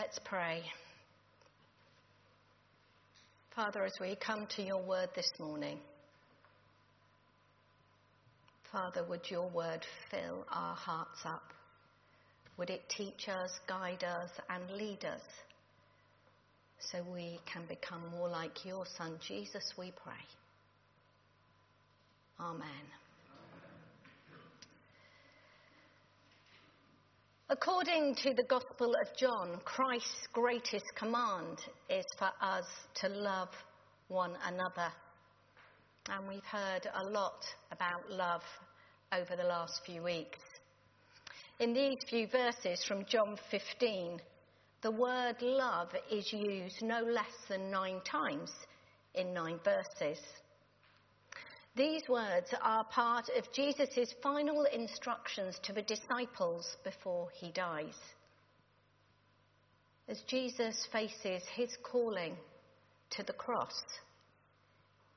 Let's pray. Father, as we come to your word this morning, Father, would your word fill our hearts up? Would it teach us, guide us, and lead us so we can become more like your Son, Jesus, we pray. Amen. According to the Gospel of John, Christ's greatest command is for us to love one another. And we've heard a lot about love over the last few weeks. In these few verses from John 15, the word love is used no less than nine times in nine verses. These words are part of Jesus' final instructions to the disciples before he dies. As Jesus faces his calling to the cross,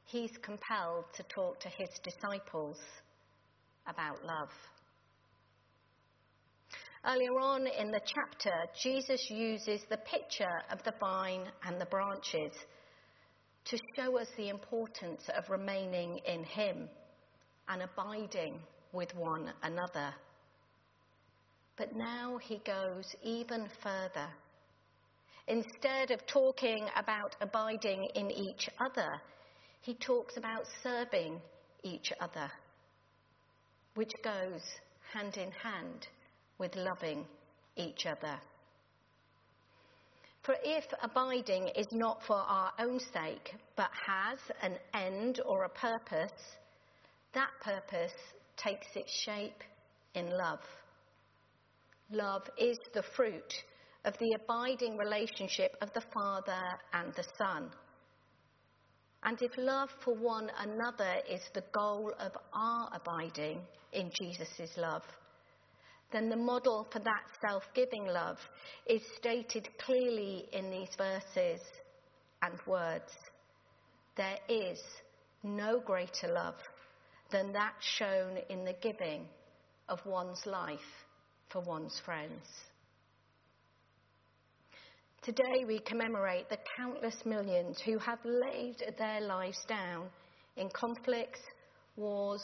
he's compelled to talk to his disciples about love. Earlier on in the chapter, Jesus uses the picture of the vine and the branches to show us the importance of remaining in Him and abiding with one another. But now he goes even further. Instead of talking about abiding in each other, he talks about serving each other, which goes hand in hand with loving each other. For if abiding is not for our own sake, but has an end or a purpose, that purpose takes its shape in love. Love is the fruit of the abiding relationship of the Father and the Son. And if love for one another is the goal of our abiding in Jesus' love, then the model for that self giving love is stated clearly in these verses and words. There is no greater love than that shown in the giving of one's life for one's friends. Today we commemorate the countless millions who have laid their lives down in conflicts, wars,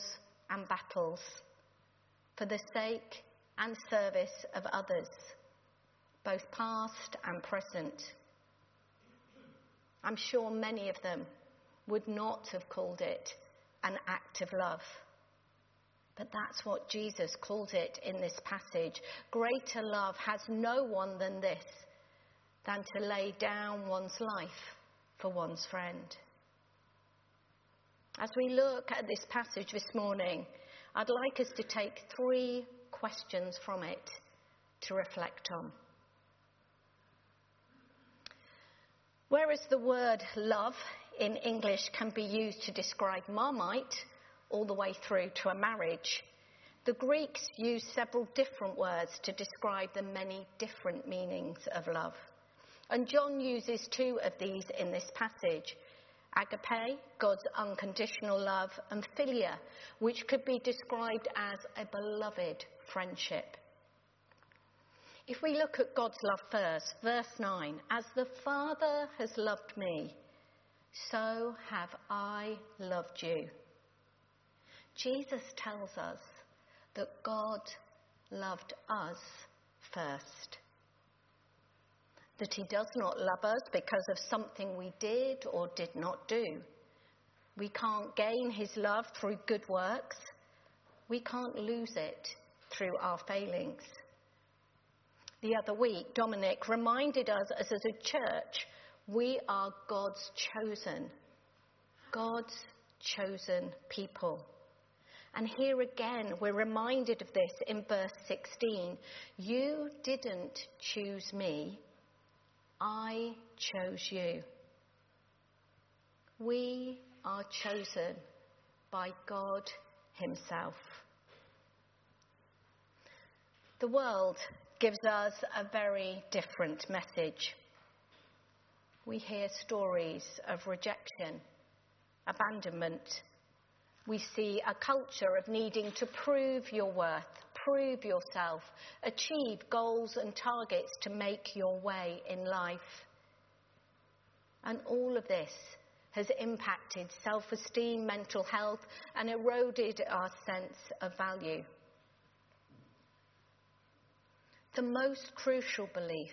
and battles for the sake and service of others, both past and present. I'm sure many of them would not have called it an act of love. But that's what Jesus calls it in this passage. Greater love has no one than this, than to lay down one's life for one's friend. As we look at this passage this morning, I'd like us to take three questions from it to reflect on. Whereas the word love in English can be used to describe Marmite all the way through to a marriage, the Greeks used several different words to describe the many different meanings of love. And John uses two of these in this passage agape, God's unconditional love, and philia, which could be described as a beloved friendship. If we look at God's love first, verse 9, as the Father has loved me, so have I loved you. Jesus tells us that God loved us first. That he does not love us because of something we did or did not do. We can't gain his love through good works. We can't lose it through our failings. The other week, Dominic reminded us as a church, we are God's chosen, God's chosen people. And here again, we're reminded of this in verse 16. You didn't choose me, I chose you. We are chosen by God Himself. The world gives us a very different message. We hear stories of rejection, abandonment. We see a culture of needing to prove your worth, prove yourself, achieve goals and targets to make your way in life. And all of this has impacted self esteem, mental health, and eroded our sense of value. The most crucial belief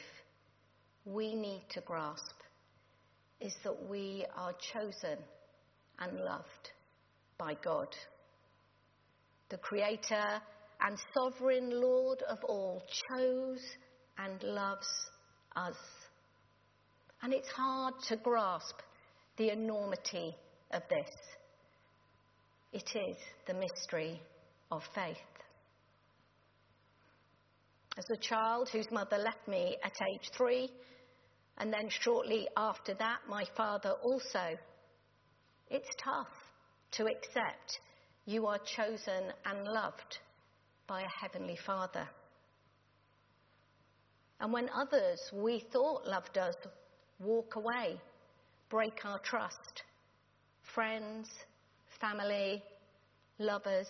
we need to grasp is that we are chosen and loved by God. The Creator and Sovereign Lord of all chose and loves us. And it's hard to grasp the enormity of this. It is the mystery of faith. As a child whose mother left me at age three, and then shortly after that, my father also, it's tough to accept you are chosen and loved by a heavenly Father. And when others we thought loved us walk away, break our trust, friends, family, lovers,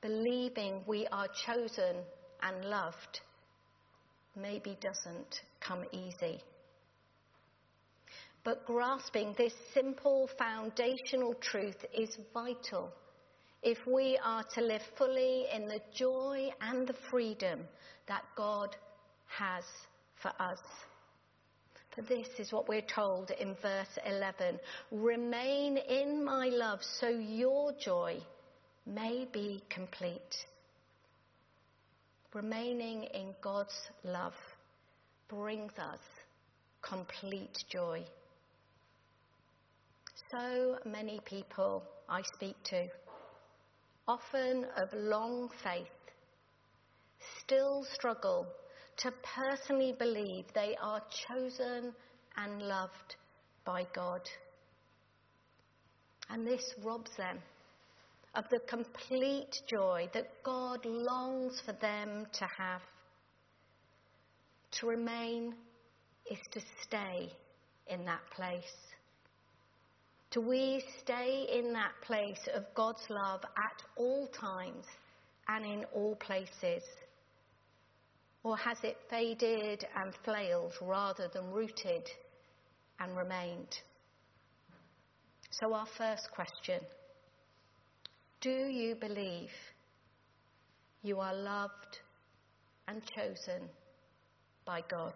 believing we are chosen and loved maybe doesn't come easy. But grasping this simple foundational truth is vital if we are to live fully in the joy and the freedom that God has for us. For this is what we're told in verse 11 Remain in my love so your joy may be complete. Remaining in God's love brings us complete joy. So many people I speak to, often of long faith, still struggle to personally believe they are chosen and loved by God. And this robs them of the complete joy that God longs for them to have. To remain is to stay in that place. Do we stay in that place of God's love at all times and in all places? Or has it faded and flailed rather than rooted and remained? So, our first question Do you believe you are loved and chosen by God?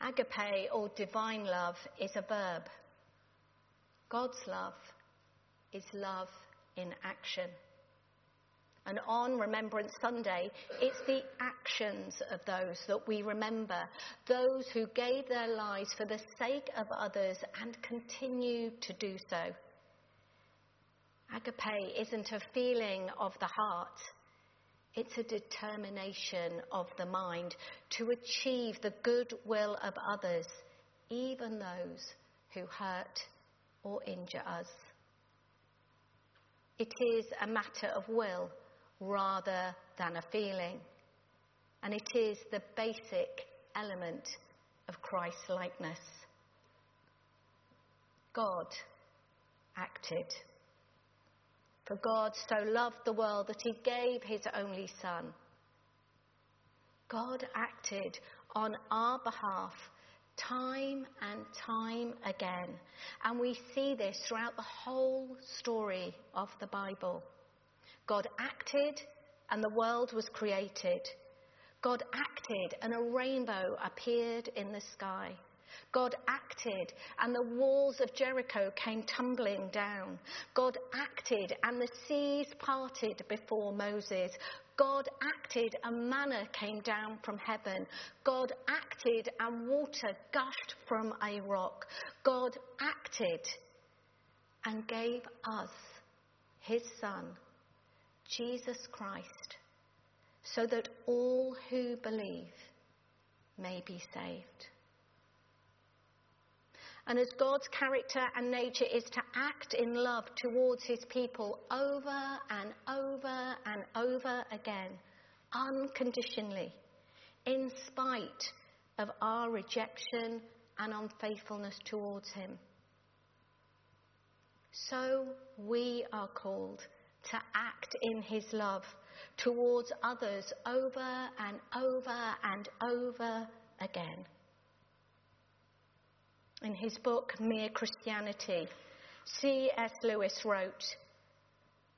Agape or divine love is a verb. God's love is love in action. And on Remembrance Sunday, it's the actions of those that we remember, those who gave their lives for the sake of others and continue to do so. Agape isn't a feeling of the heart, it's a determination of the mind to achieve the good will of others, even those who hurt or injure us. It is a matter of will rather than a feeling, and it is the basic element of Christ likeness. God acted. For God so loved the world that he gave his only Son. God acted on our behalf time and time again. And we see this throughout the whole story of the Bible. God acted and the world was created. God acted and a rainbow appeared in the sky. God acted and the walls of Jericho came tumbling down. God acted and the seas parted before Moses. God acted and manna came down from heaven. God acted and water gushed from a rock. God acted and gave us his Son, Jesus Christ, so that all who believe may be saved. And as God's character and nature is to act in love towards his people over and over and over again, unconditionally, in spite of our rejection and unfaithfulness towards Him. So we are called to act in His love towards others over and over and over again. In his book, Mere Christianity, C.S. Lewis wrote,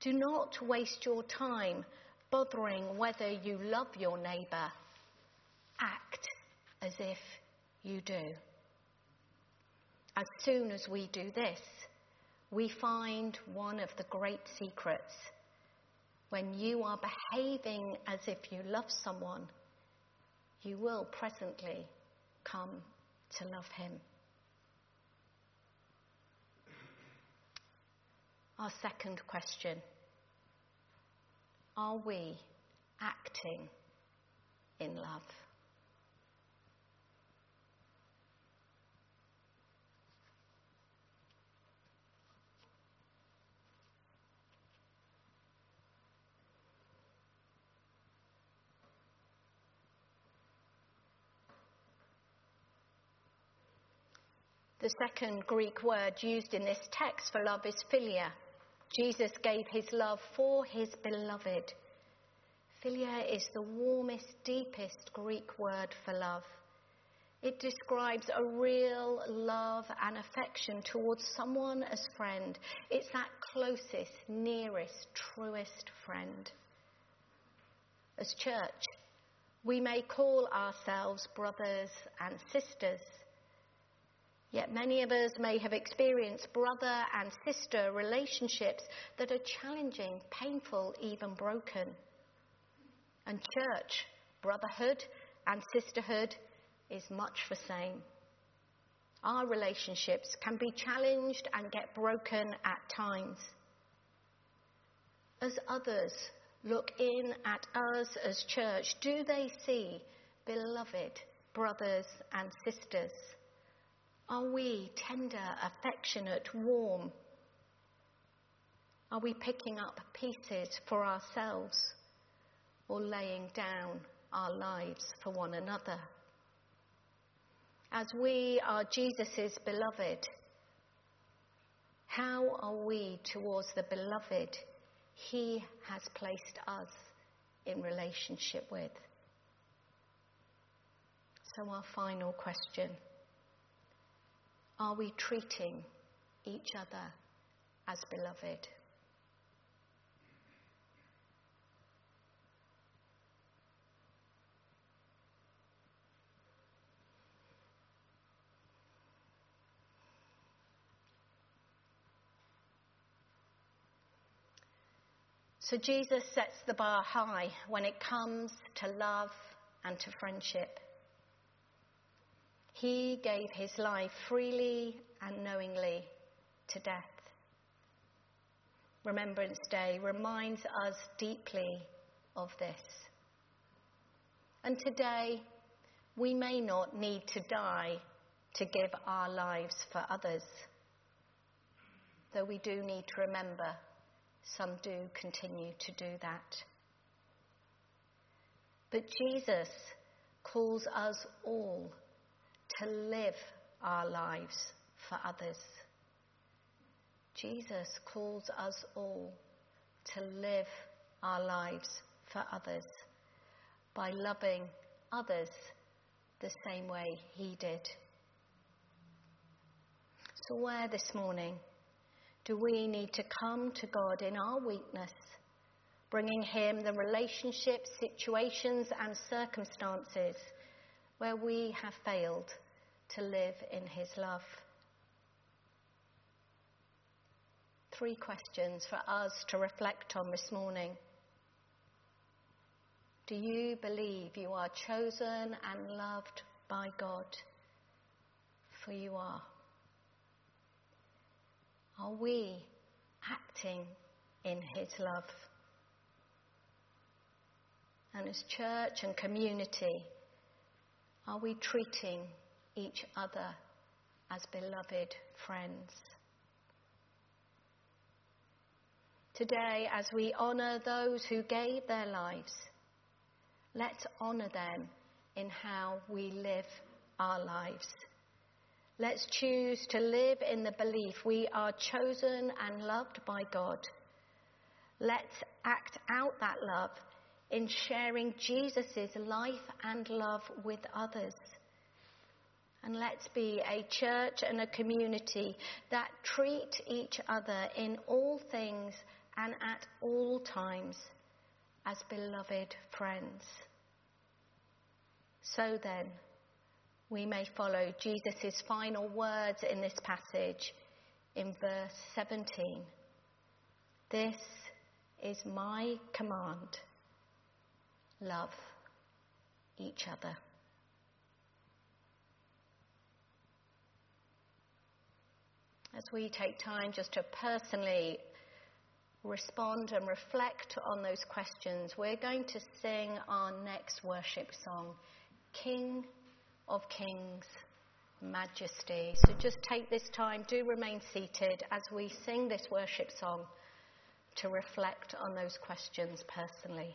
Do not waste your time bothering whether you love your neighbour. Act as if you do. As soon as we do this, we find one of the great secrets. When you are behaving as if you love someone, you will presently come to love him. Our second question Are we acting in love? The second Greek word used in this text for love is philia. Jesus gave his love for his beloved. Philia is the warmest, deepest Greek word for love. It describes a real love and affection towards someone as friend. It's that closest, nearest, truest friend. As church, we may call ourselves brothers and sisters. Yet many of us may have experienced brother and sister relationships that are challenging, painful, even broken. And church, brotherhood and sisterhood is much the same. Our relationships can be challenged and get broken at times. As others look in at us as church, do they see beloved brothers and sisters? Are we tender, affectionate, warm? Are we picking up pieces for ourselves or laying down our lives for one another? As we are Jesus' beloved, how are we towards the beloved he has placed us in relationship with? So, our final question. Are we treating each other as beloved? So Jesus sets the bar high when it comes to love and to friendship. He gave his life freely and knowingly to death. Remembrance Day reminds us deeply of this. And today, we may not need to die to give our lives for others, though we do need to remember some do continue to do that. But Jesus calls us all to live our lives for others. Jesus calls us all to live our lives for others by loving others the same way he did. So, where this morning do we need to come to God in our weakness, bringing Him the relationships, situations, and circumstances where we have failed to live in his love. Three questions for us to reflect on this morning. Do you believe you are chosen and loved by God? For you are. Are we acting in His love? And as church and community, are we treating each other as beloved friends. Today, as we honour those who gave their lives, let's honour them in how we live our lives. Let's choose to live in the belief we are chosen and loved by God. Let's act out that love in sharing Jesus' life and love with others. And let's be a church and a community that treat each other in all things and at all times as beloved friends. So then, we may follow Jesus' final words in this passage in verse 17. This is my command love each other. As we take time just to personally respond and reflect on those questions, we're going to sing our next worship song, King of Kings, Majesty. So just take this time, do remain seated as we sing this worship song to reflect on those questions personally.